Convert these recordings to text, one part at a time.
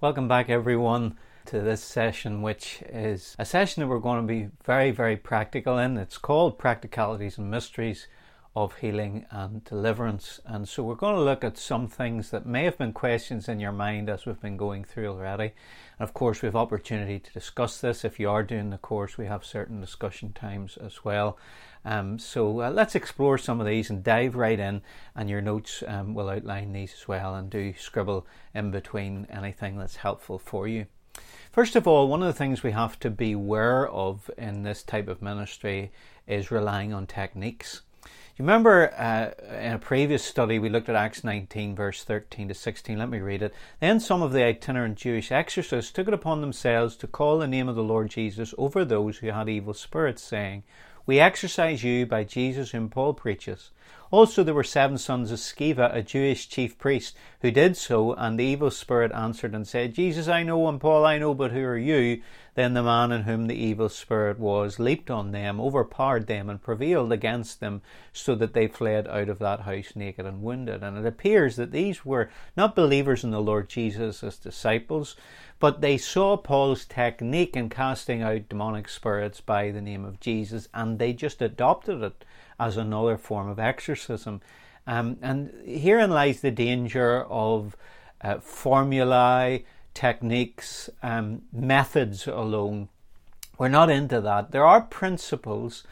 Welcome back, everyone, to this session, which is a session that we're going to be very, very practical in. It's called Practicalities and Mysteries of Healing and Deliverance. And so we're going to look at some things that may have been questions in your mind as we've been going through already. And of course, we have opportunity to discuss this. If you are doing the course, we have certain discussion times as well. Um, so uh, let's explore some of these and dive right in, and your notes um, will outline these as well, and do scribble in between anything that's helpful for you. First of all, one of the things we have to be aware of in this type of ministry is relying on techniques. You remember uh, in a previous study we looked at Acts 19, verse 13 to 16. Let me read it. Then some of the itinerant Jewish exorcists took it upon themselves to call the name of the Lord Jesus over those who had evil spirits, saying, we exorcise you by Jesus whom Paul preaches. Also, there were seven sons of Sceva, a Jewish chief priest, who did so, and the evil spirit answered and said, Jesus I know, and Paul I know, but who are you? Then the man in whom the evil spirit was leaped on them, overpowered them, and prevailed against them, so that they fled out of that house naked and wounded. And it appears that these were not believers in the Lord Jesus as disciples, but they saw Paul's technique in casting out demonic spirits by the name of Jesus, and they just adopted it as another form of exorcism. Um, and herein lies the danger of uh, formulae, techniques, um, methods alone. We're not into that. There are principles,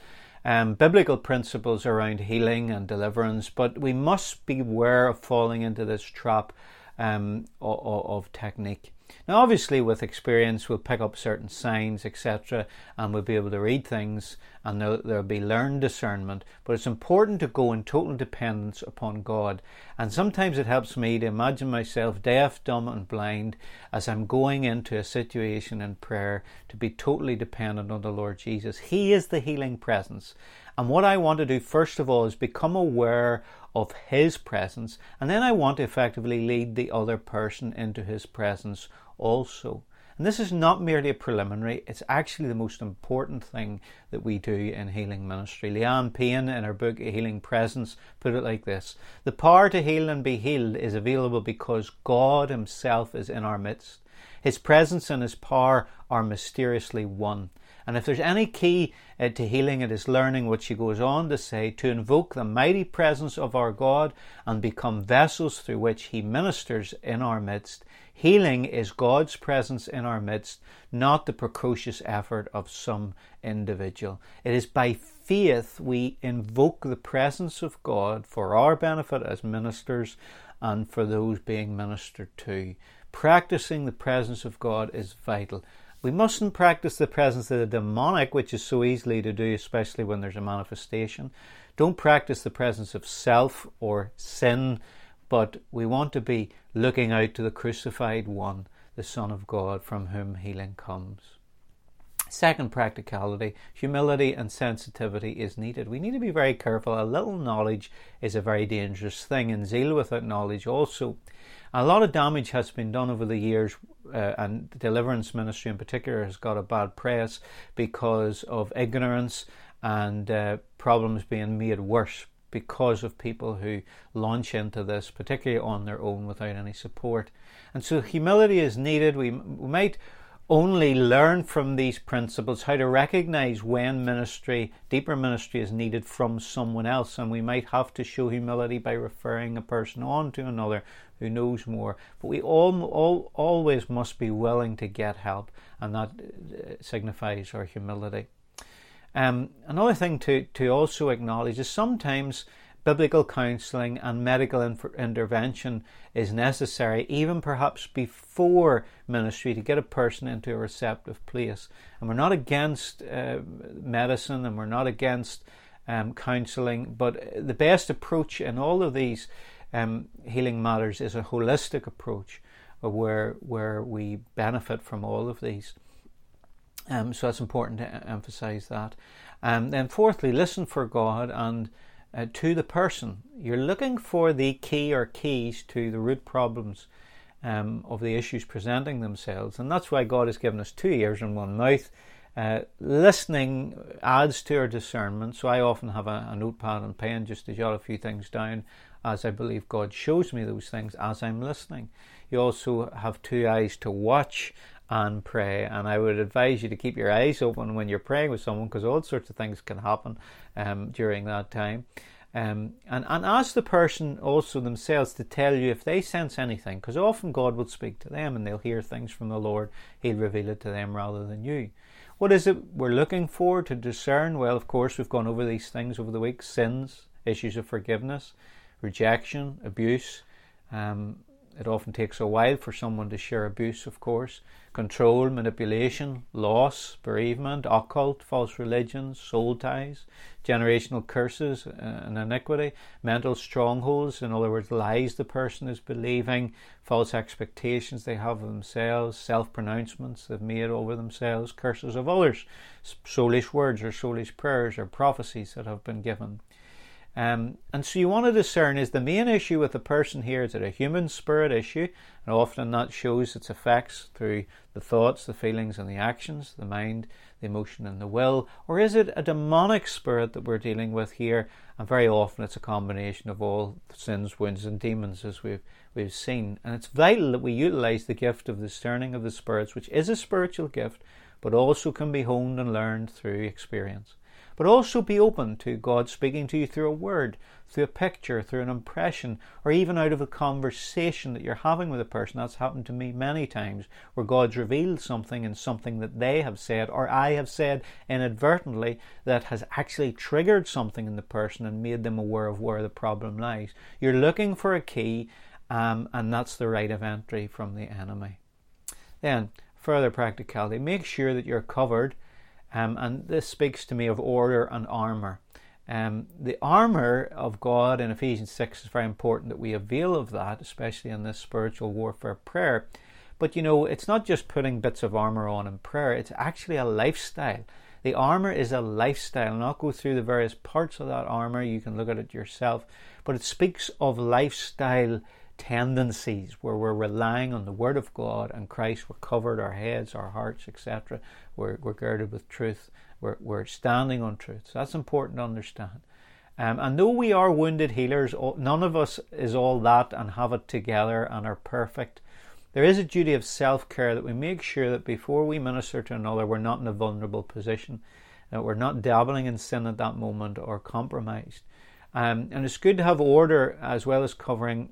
um, biblical principles around healing and deliverance, but we must beware of falling into this trap um, of, of technique. Now, obviously, with experience, we'll pick up certain signs, etc., and we'll be able to read things, and there'll, there'll, be learned discernment. But it's important to go in total dependence upon God. And sometimes it helps me to imagine myself deaf, dumb, and blind as I'm going into a situation in prayer to be totally dependent on the Lord Jesus. He is the healing presence. And what I want to do, first of all, is become aware of His presence, and then I want to effectively lead the other person into His presence also. And this is not merely a preliminary, it's actually the most important thing that we do in healing ministry. Leanne Payne, in her book Healing Presence, put it like this The power to heal and be healed is available because God Himself is in our midst. His presence and His power are mysteriously one. And if there's any key uh, to healing, it is learning what she goes on to say to invoke the mighty presence of our God and become vessels through which He ministers in our midst. Healing is God's presence in our midst, not the precocious effort of some individual. It is by faith we invoke the presence of God for our benefit as ministers and for those being ministered to. Practicing the presence of God is vital. We mustn't practice the presence of the demonic, which is so easily to do, especially when there's a manifestation. Don't practice the presence of self or sin, but we want to be looking out to the crucified one, the Son of God, from whom healing comes. Second practicality, humility and sensitivity is needed. We need to be very careful. A little knowledge is a very dangerous thing, and zeal without knowledge also. A lot of damage has been done over the years, uh, and the deliverance ministry in particular has got a bad press because of ignorance and uh, problems being made worse because of people who launch into this, particularly on their own without any support. And so humility is needed. We, we might only learn from these principles how to recognize when ministry, deeper ministry, is needed from someone else. And we might have to show humility by referring a person on to another who knows more. But we all, all always must be willing to get help, and that uh, signifies our humility. Um, another thing to, to also acknowledge is sometimes biblical counseling and medical intervention is necessary, even perhaps before ministry, to get a person into a receptive place. And we're not against uh, medicine and we're not against um, counseling, but the best approach in all of these um, healing matters is a holistic approach where, where we benefit from all of these. Um, so it's important to emphasize that. Um, then, fourthly, listen for God and uh, to the person. You're looking for the key or keys to the root problems um, of the issues presenting themselves. And that's why God has given us two ears and one mouth. Uh, listening adds to our discernment. So I often have a, a, notepad and pen just to jot a few things down as I believe God shows me those things as I'm listening. You also have two eyes to watch and pray. And I would advise you to keep your eyes open when you're praying with someone because all sorts of things can happen um, during that time. Um, and, and ask the person also themselves to tell you if they sense anything, because often God will speak to them and they'll hear things from the Lord. He'll reveal it to them rather than you. What is it we're looking for to discern? Well, of course, we've gone over these things over the week sins, issues of forgiveness, rejection, abuse, um, it often takes a while for someone to share abuse, of course. Control, manipulation, loss, bereavement, occult, false religions, soul ties, generational curses uh, and iniquity, mental strongholds, in other words, lies the person is believing, false expectations they have of themselves, self pronouncements they've made over themselves, curses of others, soulish words or soulish prayers or prophecies that have been given. Um, and so you want to discern is the main issue with the person here, is it a human spirit issue? And often that shows its effects through the thoughts, the feelings, and the actions, the mind, the emotion, and the will. Or is it a demonic spirit that we're dealing with here? And very often it's a combination of all sins, wounds, and demons, as we've, we've seen. And it's vital that we utilize the gift of discerning of the spirits, which is a spiritual gift, but also can be honed and learned through experience but also be open to God speaking to you through a word, through a picture, through an impression, or even out of a conversation that you're having with a person. That's happened to me many times, where God's revealed something in something that they have said, or I have said inadvertently, that has actually triggered something in the person and made them aware of where the problem lies. You're looking for a key, um, and that's the right of entry from the enemy. Then, further practicality, make sure that you're covered um, and this speaks to me of order and armour. Um, the armour of God in Ephesians 6 is very important that we avail of that, especially in this spiritual warfare prayer. But you know, it's not just putting bits of armour on in prayer, it's actually a lifestyle. The armour is a lifestyle. I'll not go through the various parts of that armour, you can look at it yourself. But it speaks of lifestyle tendencies where we're relying on the Word of God and Christ. We're covered our heads, our hearts, etc. We're, we're girded with truth. We're, we're standing on truth. So that's important to understand. Um, and though we are wounded healers, none of us is all that and have it together and are perfect. There is a duty of self care that we make sure that before we minister to another, we're not in a vulnerable position, that we're not dabbling in sin at that moment or compromised. Um, and it's good to have order as well as covering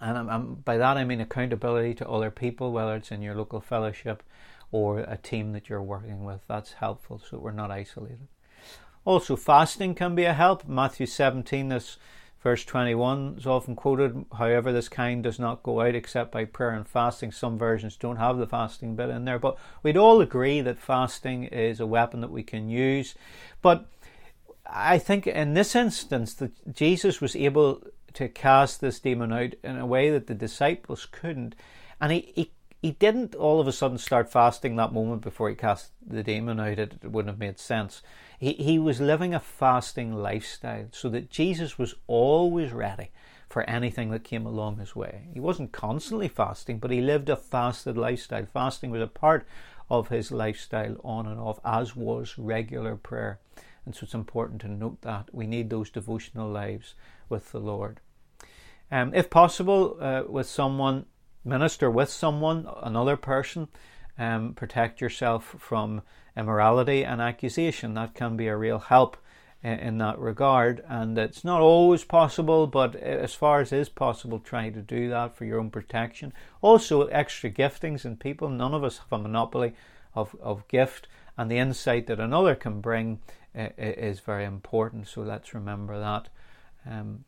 and I'm, I'm, by that I mean accountability to other people, whether it's in your local fellowship or a team that you're working with. That's helpful so we're not isolated. Also, fasting can be a help. Matthew 17, this verse 21 is often quoted. However, this kind does not go out except by prayer and fasting. Some versions don't have the fasting bit in there, but we'd all agree that fasting is a weapon that we can use. But I think in this instance that Jesus was able to cast this demon out in a way that the disciples couldn't. And he, he, he didn't all of a sudden start fasting that moment before he cast the demon out. It, wouldn't have made sense. He, he was living a fasting lifestyle so that Jesus was always ready for anything that came along his way. He wasn't constantly fasting, but he lived a fasted lifestyle. Fasting was a part of his lifestyle on and off, as was regular prayer. And so it's important to note that we need those devotional lives with the Lord. Um, if possible, uh, with someone, minister with someone, another person. Um, protect yourself from immorality and accusation. That can be a real help in, in, that regard. And it's not always possible, but as far as is possible, try to do that for your own protection. Also, extra giftings in people. None of us have a monopoly of, of gift, and the insight that another can bring is very important. So let's remember that. Um,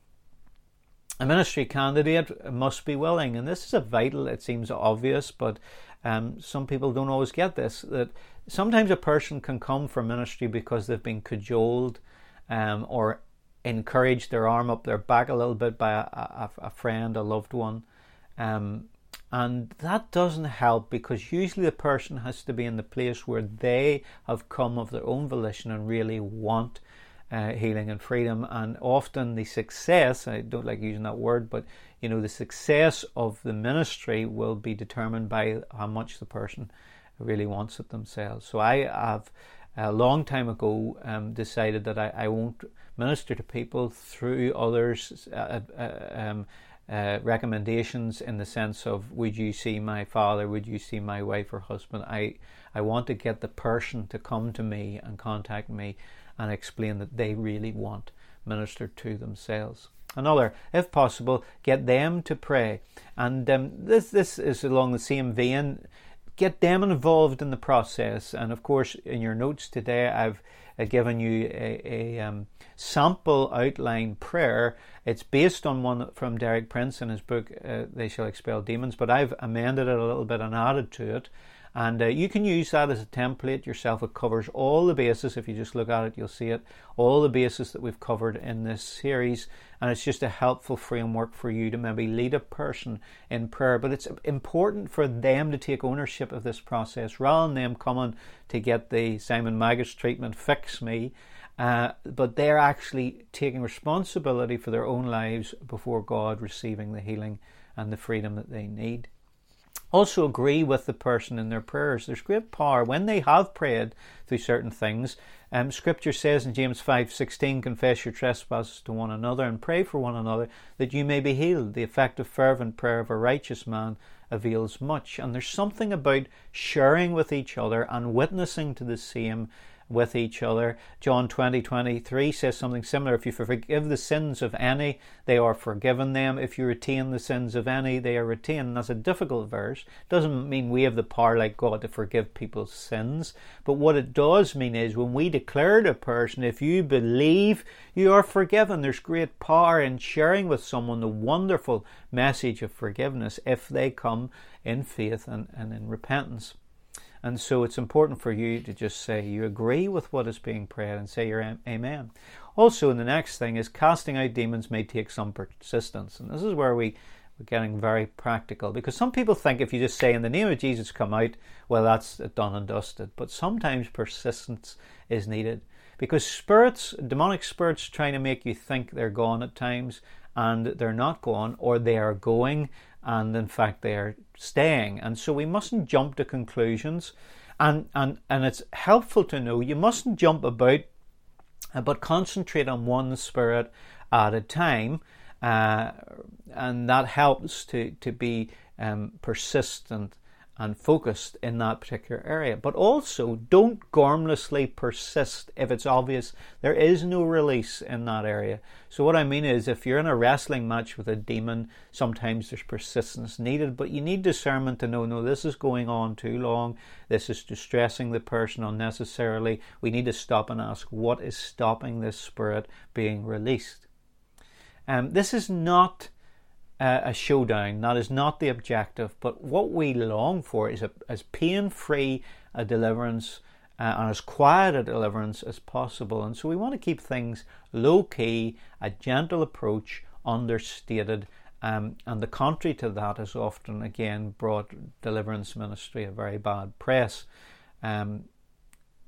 a ministry candidate must be willing, and this is a vital, it seems obvious, but um, some people don't always get this that sometimes a person can come for ministry because they've been cajoled um, or encouraged their arm up their back a little bit by a, a, a friend, a loved one. Um, and that doesn't help because usually the person has to be in the place where they have come of their own volition and really want uh, healing and freedom. And often the success, I don't like using that word, but you know, the success of the ministry will be determined by how much the person really wants it themselves. So I have a long time ago um, decided that I, I, won't minister to people through others' uh, uh, um, uh, recommendations in the sense of would you see my father, would you see my wife or husband. I I want to get the person to come to me and contact me and explain that they really want ministered to themselves. Another, if possible, get them to pray. And um, this this is along the same vein. Get them involved in the process. And of course, in your notes today, I've uh, given you a, a um, sample outline prayer. It's based on one from Derek Prince in his book, uh, They Shall Expel Demons, but I've amended it a little bit and added to it. And uh, you can use that as a template yourself. It covers all the bases. If you just look at it, you'll see it. All the bases that we've covered in this series. And it's just a helpful framework for you to maybe lead a person in prayer. But it's important for them to take ownership of this process rather than them coming to get the Simon Magus treatment, fix me. Uh, but they're actually taking responsibility for their own lives before God, receiving the healing and the freedom that they need also agree with the person in their prayers. There's great power when they have prayed through certain things. Um, scripture says in James 5:16, "Confess your trespasses to one another and pray for one another that you may be healed. The effective fervent prayer of a righteous man avails much." And there's something about sharing with each other and witnessing to the same with each other. John 20 23 says something similar. If you forgive the sins of any, they are forgiven them. If you retain the sins of any, they are retained. That's a difficult verse. Doesn't mean we have the power like God to forgive people's sins. But what it does mean is when we declare to a person, if you believe, you are forgiven. There's great power in sharing with someone the wonderful message of forgiveness if they come in faith and, and in repentance. And so it's important for you to just say you agree with what is being prayed and say your amen. Also, the next thing is casting out demons may take some persistence. And this is where we, we're getting very practical because some people think if you just say in the name of Jesus come out, well, that's done and dusted. But sometimes persistence is needed because spirits, demonic spirits, trying to make you think they're gone at times and they're not gone or they are going and in fact they are staying. And so we mustn't jump to conclusions. And, and, and it's helpful to know you mustn't jump about, but concentrate on one spirit at a time. Uh, and that helps to, to be um, persistent and focused in that particular area. But also, don't gormlessly persist if it's obvious there is no release in that area. So, what I mean is, if you're in a wrestling match with a demon, sometimes there's persistence needed, but you need discernment to know no, this is going on too long, this is distressing the person unnecessarily. We need to stop and ask, what is stopping this spirit being released? Um, this is not uh, a showdown. That is not the objective. But what we long for is a, as pain free a deliverance uh, and as quiet a deliverance as possible. And so we want to keep things low key, a gentle approach, understated. Um, and the contrary to that has often, again, brought deliverance ministry a very bad press. Um,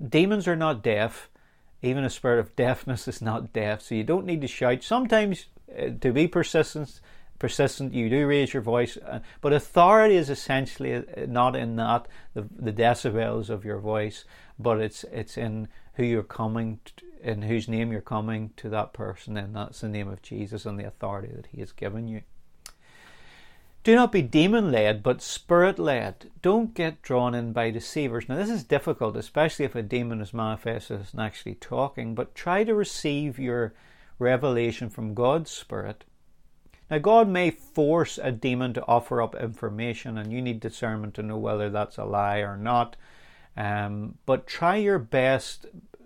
demons are not deaf. Even a spirit of deafness is not deaf, so you don't need to shout. Sometimes, uh, to be persistent, persistent, you do raise your voice, uh, but authority is essentially uh, not in that the, the decibels of your voice, but it's it's in who you're coming, to, in whose name you're coming to that person, and that's the name of Jesus and the authority that He has given you. Do not be demon led, but spirit led. Don't get drawn in by deceivers. Now, this is difficult, especially if a demon is manifested as actually talking, but try to receive your revelation from God's Spirit now, God may force a demon to offer up information, and you need discernment to know whether that's a lie or not. Um, but try your best,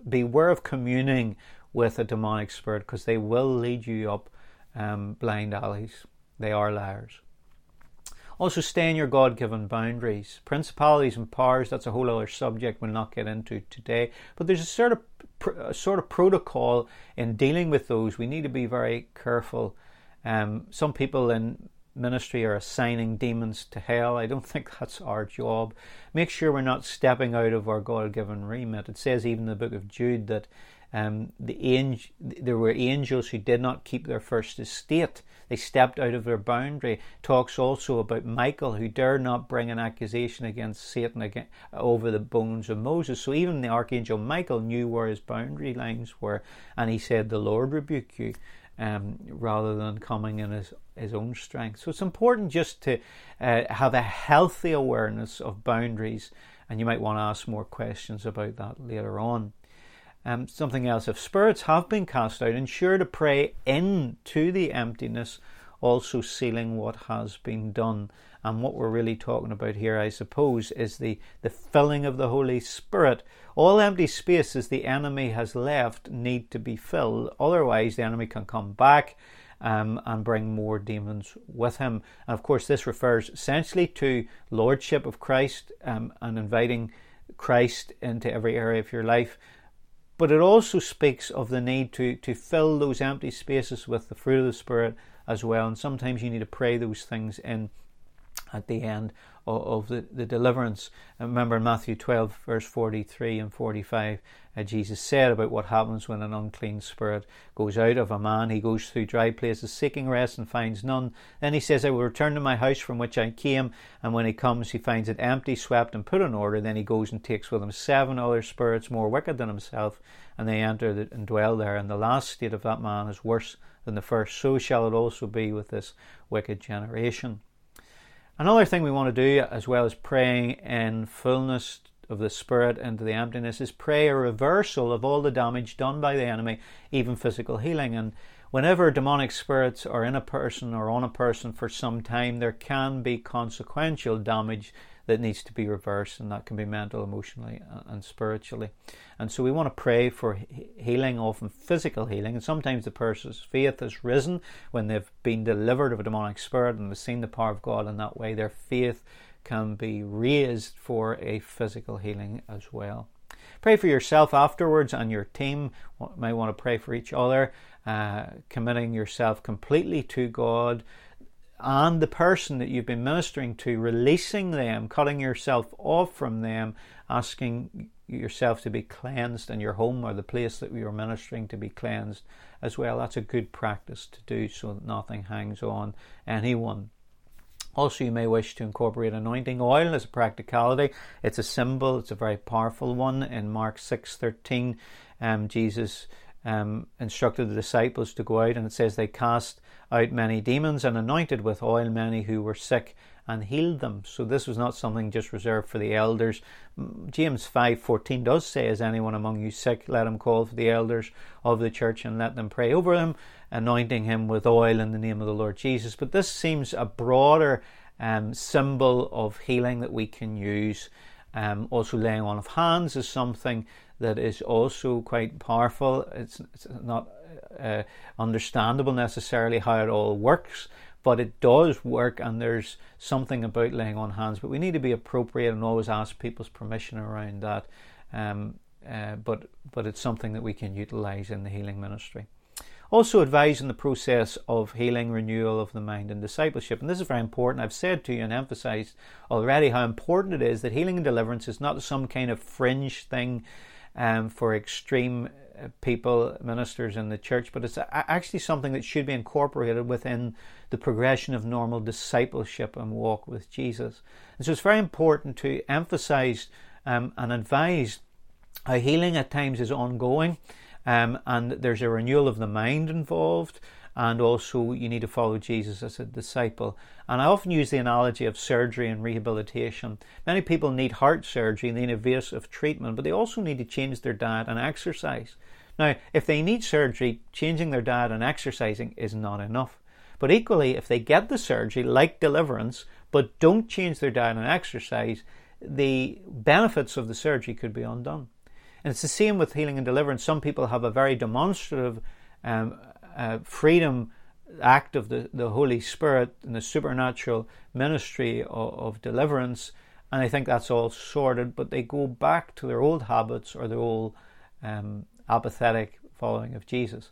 beware of communing with a demonic spirit because they will lead you up um, blind alleys. They are liars. Also, stay in your God given boundaries. Principalities and powers, that's a whole other subject we'll not get into today. But there's a sort of, a sort of protocol in dealing with those. We need to be very careful um, some people in ministry are assigning demons to hell. I don't think that's our job. Make sure we're not stepping out of our God given remit. It says even in the book of Jude that Um, the angel, there were angels who did not keep their first estate. They stepped out of their boundary. Talks also about Michael, who dared not bring an accusation against Satan over the bones of Moses. So even the archangel Michael knew where his boundary lines were, and he said, "The Lord rebuke you." Um, rather than coming in his, his own strength. So it's important just to uh, have a healthy awareness of boundaries, and you might want to ask more questions about that later on. Um, something else, if spirits have been cast out, ensure to pray into the emptiness, also sealing what has been done. And what we're really talking about here, I suppose, is the, the filling of the Holy Spirit. All empty spaces the enemy has left need to be filled, otherwise, the enemy can come back. Um, and bring more demons with him. And of course, this refers essentially to lordship of Christ um, and inviting Christ into every area of your life. But it also speaks of the need to, to fill those empty spaces with the fruit of the Spirit as well. And sometimes you need to pray those things in at the end of, the, the deliverance. Remember in Matthew 12, verse 43 and 45, uh, Jesus said about what happens when an unclean spirit goes out of a man. He goes through dry places seeking rest and finds none. Then he says, I will return to my house from which I came. And when he comes, he finds it empty, swept, and put in order. Then he goes and takes with him seven other spirits more wicked than himself, and they enter and dwell there. And the last state of that man is worse than the first. So shall it also be with this wicked generation. Another thing we want to do, as well as praying in fullness of the Spirit into the emptiness, is pray a reversal of all the damage done by the enemy, even physical healing. And whenever demonic spirits are in a person or on a person for some time, there can be consequential damage that needs to be reversed, and that can be mental, emotionally, and spiritually. And so we want to pray for healing, often physical healing. And sometimes the person's faith has risen when they've been delivered of a demonic spirit and they've seen the power of God in that way. Their faith can be raised for a physical healing as well. Pray for yourself afterwards and your team. Might want to pray for each other, uh, committing yourself completely to God and the person that you've been ministering to, releasing them, cutting yourself off from them, asking yourself to be cleansed and your home or the place that you're ministering to be cleansed as well. That's a good practice to do so that nothing hangs on anyone. Also, you may wish to incorporate anointing oil as a practicality. It's a symbol. It's a very powerful one. In Mark six thirteen, um, Jesus um, instructed the disciples to go out, and it says they cast out many demons and anointed with oil many who were sick and healed them. So this was not something just reserved for the elders. James 5:14 does say, "Is anyone among you sick? Let him call for the elders of the church and let them pray over him, anointing him with oil in the name of the Lord Jesus." But this seems a broader um, symbol of healing that we can use. Um, also, laying on of hands is something that is also quite powerful. It's, it's not uh, understandable necessarily how it all works, but it does work, and there's something about laying on hands. But we need to be appropriate and always ask people's permission around that. Um, uh, but but it's something that we can utilize in the healing ministry. Also, advise in the process of healing, renewal of the mind, and discipleship. And this is very important. I've said to you and emphasized already how important it is that healing and deliverance is not some kind of fringe thing um, for extreme people, ministers in the church, but it's actually something that should be incorporated within the progression of normal discipleship and walk with Jesus. And so it's very important to emphasize um, and advise how healing at times is ongoing um, and there's a renewal of the mind involved and also you need to follow Jesus as a disciple. And I often use the analogy of surgery and rehabilitation. Many people need heart surgery and the invasive treatment, but they also need to change their diet and exercise. Now, if they need surgery, changing their diet and exercising is not enough. But equally, if they get the surgery, like deliverance, but don't change their diet and exercise, the benefits of the surgery could be undone. And it's the same with healing and deliverance. Some people have a very demonstrative um, uh, freedom act of the, the Holy Spirit and the supernatural ministry of, of, deliverance. And I think that's all sorted, but they go back to their old habits or their old um, apathetic following of Jesus.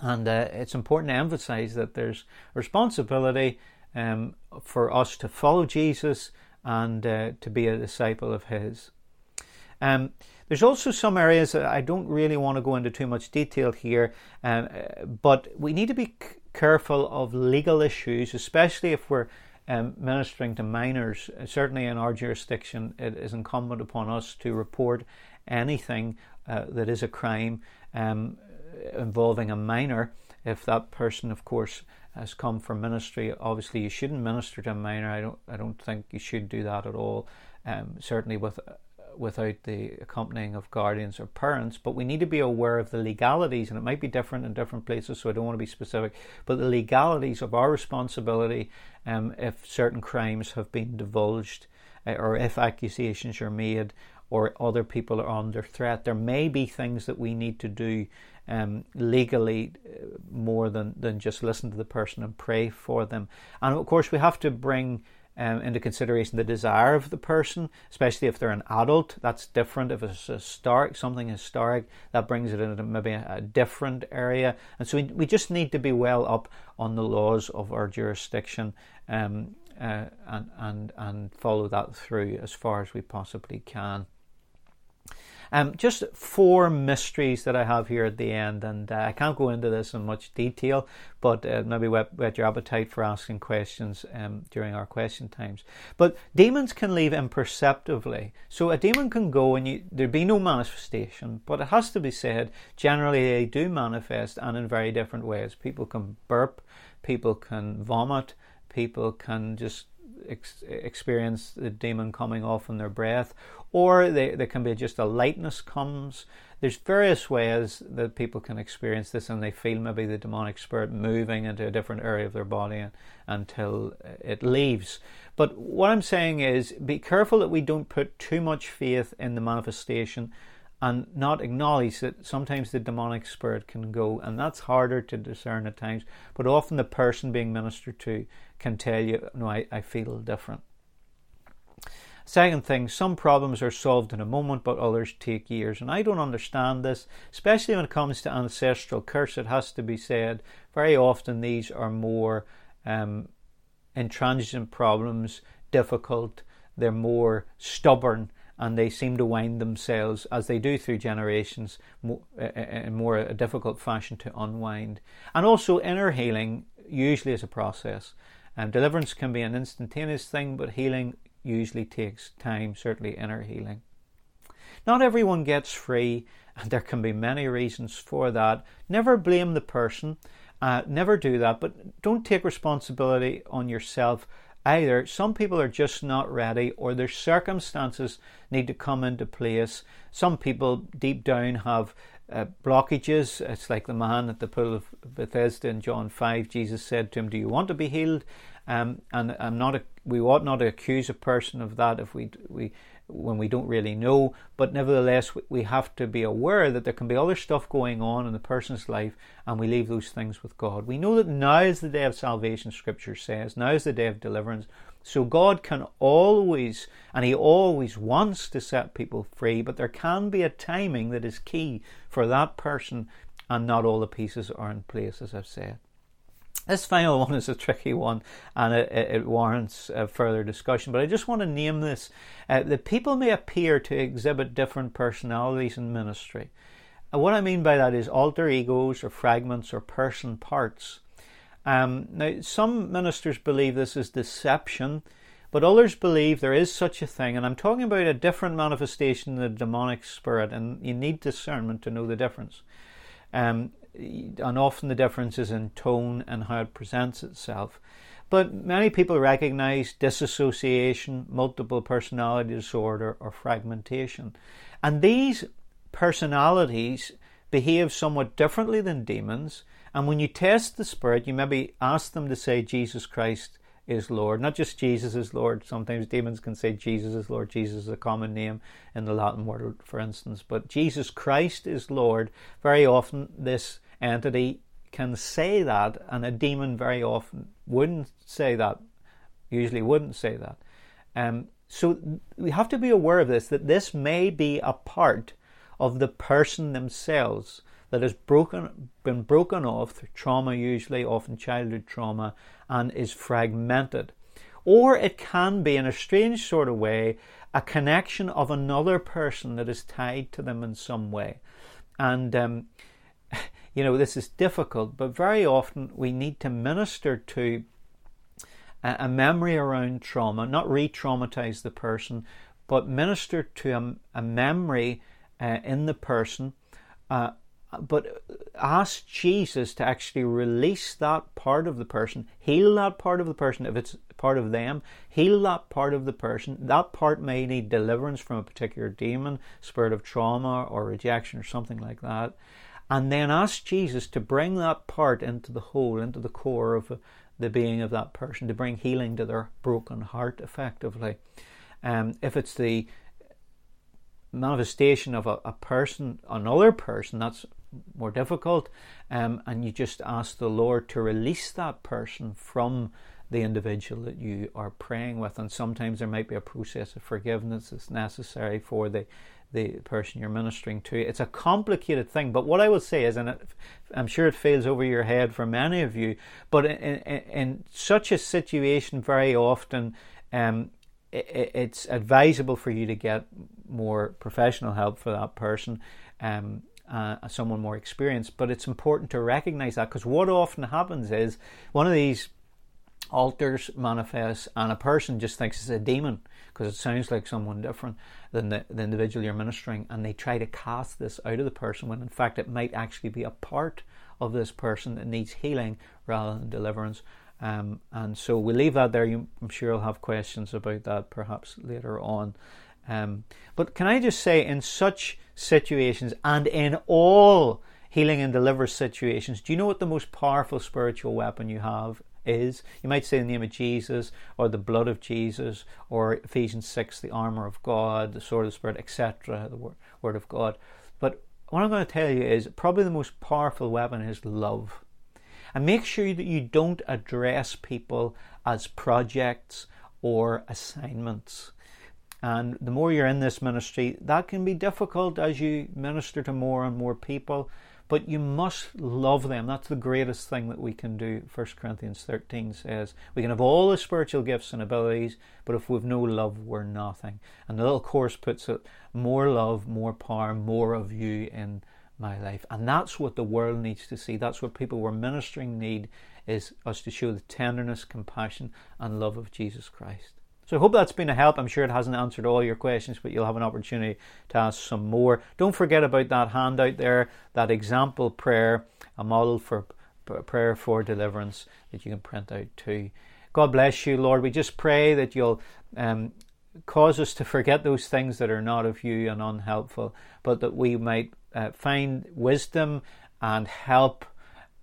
And uh, it's important to emphasize that there's responsibility um, for us to follow Jesus and uh, to be a disciple of His. Um, there's also some areas that I don't really want to go into too much detail here, um, but we need to be c- careful of legal issues, especially if we're um, ministering to minors. Certainly in our jurisdiction, it is incumbent upon us to report anything uh, that is a crime um, involving a minor. If that person, of course, has come from ministry, obviously you shouldn't minister to a minor. I don't. I don't think you should do that at all. Um, certainly with without the accompanying of guardians or parents, but we need to be aware of the legalities, and it might be different in different places, so I don't want to be specific, but the legalities of our responsibility um, if certain crimes have been divulged uh, or if accusations are made or other people are under threat. There may be things that we need to do um, legally uh, more than, than just listen to the person and pray for them. And of course, we have to bring um, into consideration the desire of the person, especially if they're an adult. That's different. If it's historic, something historic, that brings it into maybe a, a different area. And so we, we just need to be well up on the laws of our jurisdiction um, uh, and, and, and follow that through as far as we possibly can. Um, just four mysteries that I have here at the end, and uh, I can't go into this in much detail, but uh, maybe whet, whet, your appetite for asking questions um, during our question times. But demons can leave imperceptibly. So a demon can go and you, there'd be no manifestation, but it has to be said, generally they do manifest and in very different ways. People can burp, people can vomit, people can just ex- experience the demon coming off in their breath, or they, there can be just a lightness comes. There's various ways that people can experience this, and they feel maybe the demonic spirit moving into a different area of their body until uh, it leaves. But what I'm saying is, be careful that we don't put too much faith in the manifestation and not acknowledge that sometimes the demonic spirit can go, and that's harder to discern at times. But often the person being ministered to can tell you, no, I, I feel different. Second thing, some problems are solved in a moment, but others take years. And I don't understand this, especially when it comes to ancestral curse. It has to be said, very often these are more um, intransigent problems, difficult, they're more stubborn, and they seem to wind themselves, as they do through generations, uh, uh, uh, in more a difficult fashion to unwind. And also, inner healing usually is a process. Um, deliverance can be an instantaneous thing, but healing usually takes time, certainly inner healing. Not everyone gets free, and there can be many reasons for that. Never blame the person, uh, never do that, but don't take responsibility on yourself either. Some people are just not ready, or their circumstances need to come into place. Some people deep down have uh, blockages. It's like the man at the pool of Bethesda in John 5. Jesus said to him, Do you want to be healed? Um, and I'm not a, we ought not to accuse a person of that if we, we when we don't really know. But nevertheless, we have to be aware that there can be other stuff going on in the person's life, and we leave those things with God. We know that now is the day of salvation, Scripture says. Now is the day of deliverance. So God can always, and He always wants to set people free, but there can be a timing that is key for that person, and not all the pieces are in place, as I've said. This final one is a tricky one and it, it warrants further discussion, but I just want to name this. Uh, that people may appear to exhibit different personalities in ministry. Uh, what I mean by that is alter egos or fragments or person parts. Um, now, some ministers believe this is deception, but others believe there is such a thing, and I'm talking about a different manifestation of the demonic spirit, and you need discernment to know the difference. Um, and often the difference is in tone and how it presents itself. But many people recognize disassociation, multiple personality disorder, or fragmentation. And these personalities behave somewhat differently than demons. And when you test the spirit, you maybe ask them to say Jesus Christ is Lord. Not just Jesus is Lord. Sometimes demons can say Jesus is Lord. Jesus is a common name in the Latin world, for instance. But Jesus Christ is Lord. Very often, this entity can say that, and a demon very often wouldn't say that, usually wouldn't say that. Um, so we have to be aware of this, that this may be a part of the person themselves that has broken, been broken off through trauma, usually often childhood trauma, and is fragmented. Or it can be, in a strange sort of way, a connection of another person that is tied to them in some way. And, um, you know, this is difficult, but very often we need to minister to a, memory around trauma, not re traumatize the person, but minister to a, a memory uh, in the person. Uh, but ask Jesus to actually release that part of the person, heal that part of the person if it's part of them, heal that part of the person. That part may need deliverance from a particular demon, spirit of trauma or rejection or something like that. And then ask Jesus to bring that part into the whole, into the core of the being of that person, to bring healing to their broken heart effectively. Um, if it's the manifestation of a, a person, another person, that's more difficult, um, and you just ask the Lord to release that person from the individual that you are praying with. And sometimes there might be a process of forgiveness that's necessary for the the person you're ministering to. It's a complicated thing, but what I will say is, and it, I'm sure it fails over your head for many of you, but in, in, in such a situation, very often um, it's advisable for you to get more professional help for that person. Um, uh, someone more experienced. But it's important to recognize that because what often happens is one of these alters manifests and a person just thinks it's a demon because it sounds like someone different than the, the individual you're ministering and they try to cast this out of the person when in fact it might actually be a part of this person that needs healing rather than deliverance. Um, and so we leave that there. You, I'm sure you'll have questions about that perhaps later on. Um, but can I just say, in such situations and in all healing and deliver situations, do you know what the most powerful spiritual weapon you have is? You might say the name of Jesus or the blood of Jesus or Ephesians 6, the armor of God, the sword of the Spirit, etc., the word of God. But what I'm going to tell you is probably the most powerful weapon is love. And make sure that you don't address people as projects or assignments. And the more you're in this ministry, that can be difficult as you minister to more and more people. But you must love them. That's the greatest thing that we can do. 1 Corinthians 13 says we can have all the spiritual gifts and abilities, but if we've no love, we're nothing. And the little course puts it more love, more power, more of you in my life. And that's what the world needs to see. That's what people we're ministering need is us to show the tenderness, compassion, and love of Jesus Christ. So I hope that's been a help. I'm sure it hasn't answered all your questions, but you'll have an opportunity to ask some more. Don't forget about that handout there, that example prayer, a model for prayer for deliverance that you can print out too. God bless you, Lord. We just pray that you'll um, cause us to forget those things that are not of you and unhelpful, but that we might uh, find wisdom and help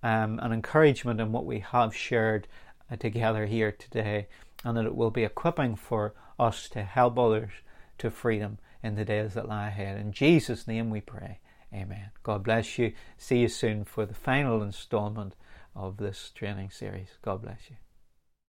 um, and encouragement in what we have shared uh, together here today and that it will be equipping for us to help others to freedom in the days that lie ahead. In Jesus' name we pray. Amen. God bless you. See you soon for the final installment of this training series. God bless you.